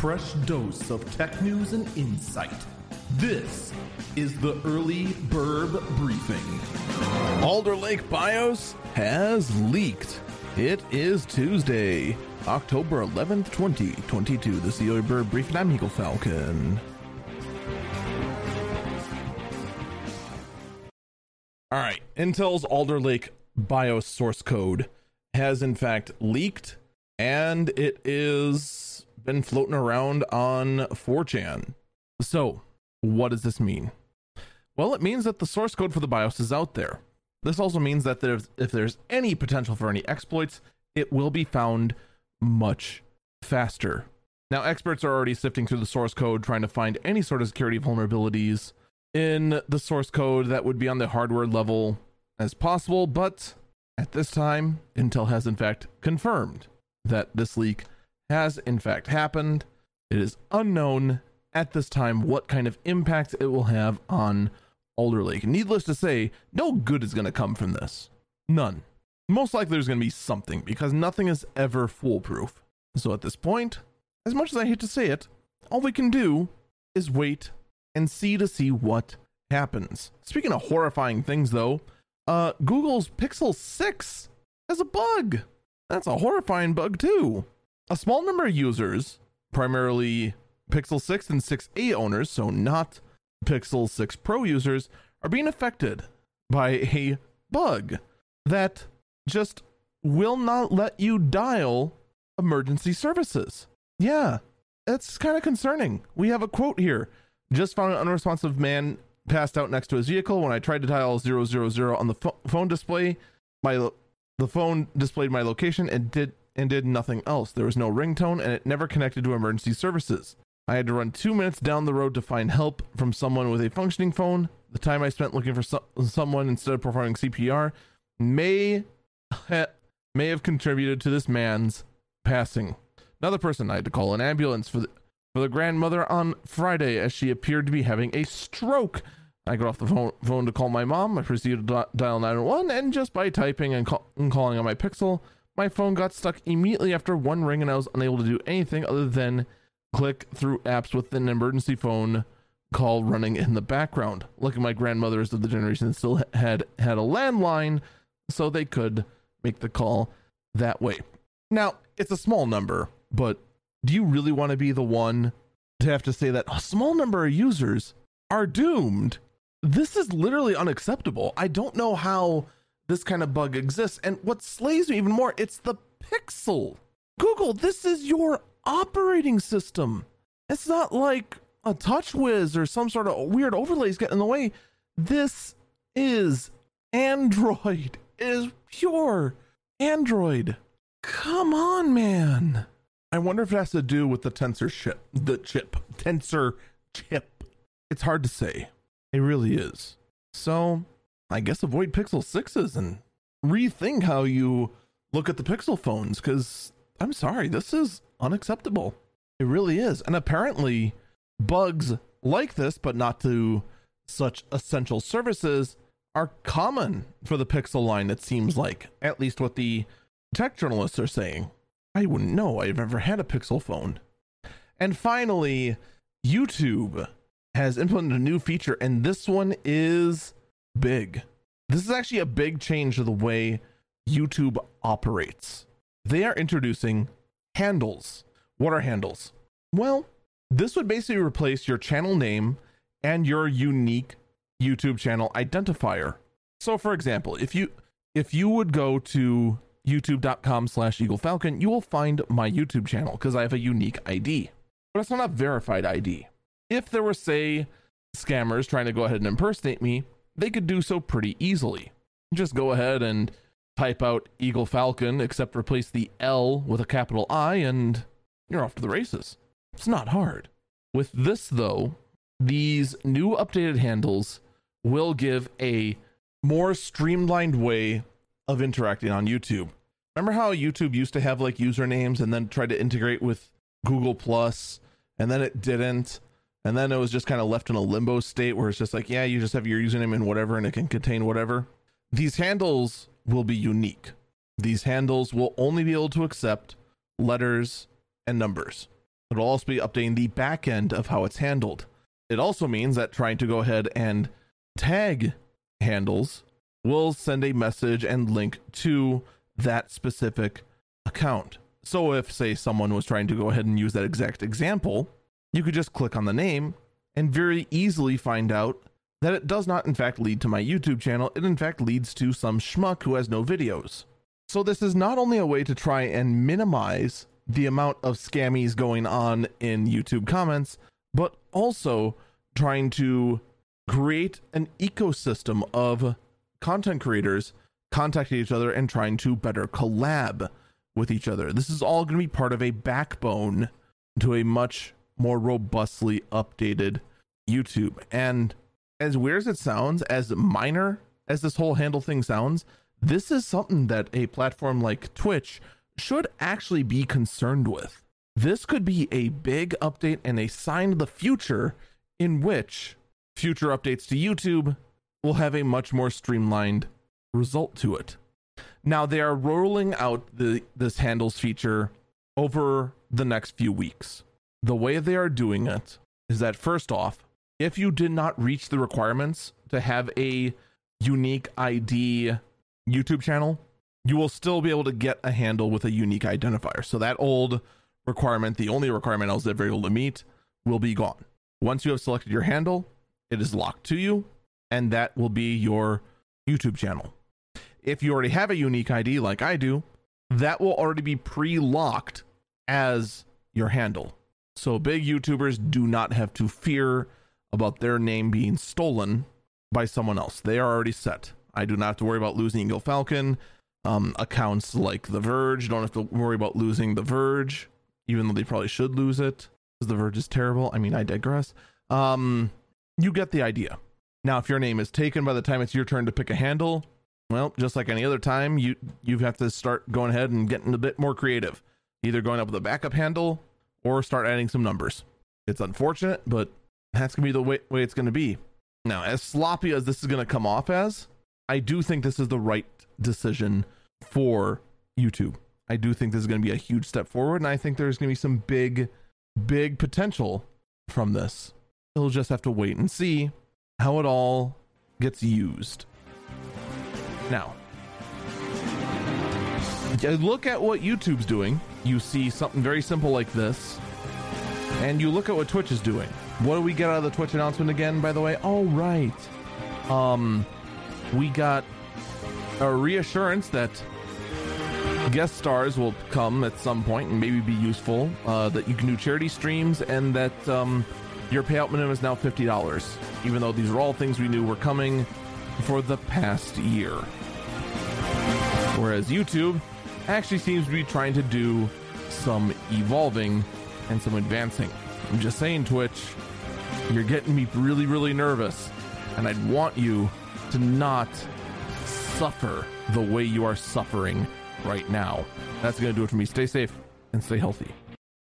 fresh dose of tech news and insight. This is the Early Burb Briefing. Alder Lake BIOS has leaked. It is Tuesday, October 11th, 2022. This is the Early Burb Briefing. I'm Eagle Falcon. All right, Intel's Alder Lake BIOS source code has in fact leaked, and it is been floating around on 4chan. So, what does this mean? Well, it means that the source code for the BIOS is out there. This also means that there's, if there's any potential for any exploits, it will be found much faster. Now, experts are already sifting through the source code trying to find any sort of security vulnerabilities in the source code that would be on the hardware level as possible, but at this time, Intel has in fact confirmed that this leak has in fact happened. It is unknown at this time what kind of impact it will have on Alder Lake. Needless to say, no good is going to come from this. None. Most likely there's going to be something because nothing is ever foolproof. So at this point, as much as I hate to say it, all we can do is wait and see to see what happens. Speaking of horrifying things though, uh Google's Pixel 6 has a bug. That's a horrifying bug too. A small number of users, primarily Pixel 6 and 6a owners, so not Pixel 6 Pro users, are being affected by a bug that just will not let you dial emergency services. Yeah, it's kind of concerning. We have a quote here. Just found an unresponsive man passed out next to his vehicle. When I tried to dial 000 on the pho- phone display, my lo- the phone displayed my location and did and did nothing else. There was no ringtone and it never connected to emergency services. I had to run two minutes down the road to find help from someone with a functioning phone. The time I spent looking for so- someone instead of performing CPR may ha- may have contributed to this man's passing. Another person I had to call an ambulance for the for the grandmother on Friday as she appeared to be having a stroke. I got off the phone, phone to call my mom. I proceeded to dial 911, and just by typing and, call, and calling on my Pixel, my phone got stuck immediately after one ring, and I was unable to do anything other than click through apps with an emergency phone call running in the background. Lucky my grandmothers of the generation still had had a landline, so they could make the call that way. Now, it's a small number, but do you really want to be the one to have to say that a small number of users are doomed? This is literally unacceptable. I don't know how this kind of bug exists. And what slays me even more, it's the Pixel. Google, this is your operating system. It's not like a TouchWiz or some sort of weird overlays getting in the way. This is Android. It is pure Android. Come on, man. I wonder if it has to do with the tensor chip, the chip, tensor chip. It's hard to say. It really is. So, I guess avoid Pixel 6s and rethink how you look at the Pixel phones cuz I'm sorry, this is unacceptable. It really is. And apparently bugs like this but not to such essential services are common for the Pixel line it seems like, at least what the tech journalists are saying. I wouldn't know. I've never had a Pixel phone. And finally, YouTube has implemented a new feature, and this one is big. This is actually a big change to the way YouTube operates. They are introducing handles. What are handles? Well, this would basically replace your channel name and your unique YouTube channel identifier. So for example, if you if you would go to youtube.com slash eagle falcon you will find my youtube channel because i have a unique id but it's not a verified id if there were say scammers trying to go ahead and impersonate me they could do so pretty easily. Just go ahead and type out eagle falcon except replace the l with a capital i and you're off to the races. It's not hard. With this though these new updated handles will give a more streamlined way of interacting on YouTube. Remember how YouTube used to have like usernames and then tried to integrate with Google Plus and then it didn't and then it was just kind of left in a limbo state where it's just like yeah, you just have your username and whatever and it can contain whatever. These handles will be unique. These handles will only be able to accept letters and numbers. It'll also be updating the back end of how it's handled. It also means that trying to go ahead and tag handles will send a message and link to that specific account. So if, say, someone was trying to go ahead and use that exact example, you could just click on the name and very easily find out that it does not, in fact, lead to my YouTube channel. It, in fact, leads to some schmuck who has no videos. So, this is not only a way to try and minimize the amount of scammies going on in YouTube comments, but also trying to create an ecosystem of content creators contacting each other and trying to better collab with each other. This is all going to be part of a backbone to a much more robustly updated YouTube. And as weird as it sounds, as minor as this whole handle thing sounds, this is something that a platform like Twitch should actually be concerned with. This could be a big update and a sign of the future in which future updates to YouTube will have a much more streamlined result to it. Now they are rolling out the this handles feature over the next few weeks. The way they are doing it is that first off, if you did not reach the requirements to have a unique ID YouTube channel, you will still be able to get a handle with a unique identifier. So that old requirement, the only requirement I was ever able to meet, will be gone. Once you have selected your handle, it is locked to you, and that will be your YouTube channel. If you already have a unique ID like I do, that will already be pre locked as your handle. So big YouTubers do not have to fear about their name being stolen by someone else. They are already set. I do not have to worry about losing Eagle Falcon. Um, accounts like The Verge don't have to worry about losing The Verge, even though they probably should lose it because The Verge is terrible. I mean, I digress. Um, you get the idea. Now, if your name is taken by the time it's your turn to pick a handle, well, just like any other time, you you have to start going ahead and getting a bit more creative. Either going up with a backup handle or start adding some numbers. It's unfortunate, but that's gonna be the way, way it's gonna be. Now, as sloppy as this is gonna come off as, I do think this is the right decision for YouTube. I do think this is gonna be a huge step forward, and I think there's gonna be some big, big potential from this. We'll just have to wait and see how it all gets used. Now, look at what YouTube's doing, you see something very simple like this, and you look at what Twitch is doing. What do we get out of the Twitch announcement again, by the way? Oh, right. Um, we got a reassurance that guest stars will come at some point and maybe be useful, uh, that you can do charity streams, and that um, your payout minimum is now $50, even though these are all things we knew were coming for the past year. Whereas YouTube actually seems to be trying to do some evolving and some advancing. I'm just saying, Twitch, you're getting me really, really nervous. And I'd want you to not suffer the way you are suffering right now. That's going to do it for me. Stay safe and stay healthy.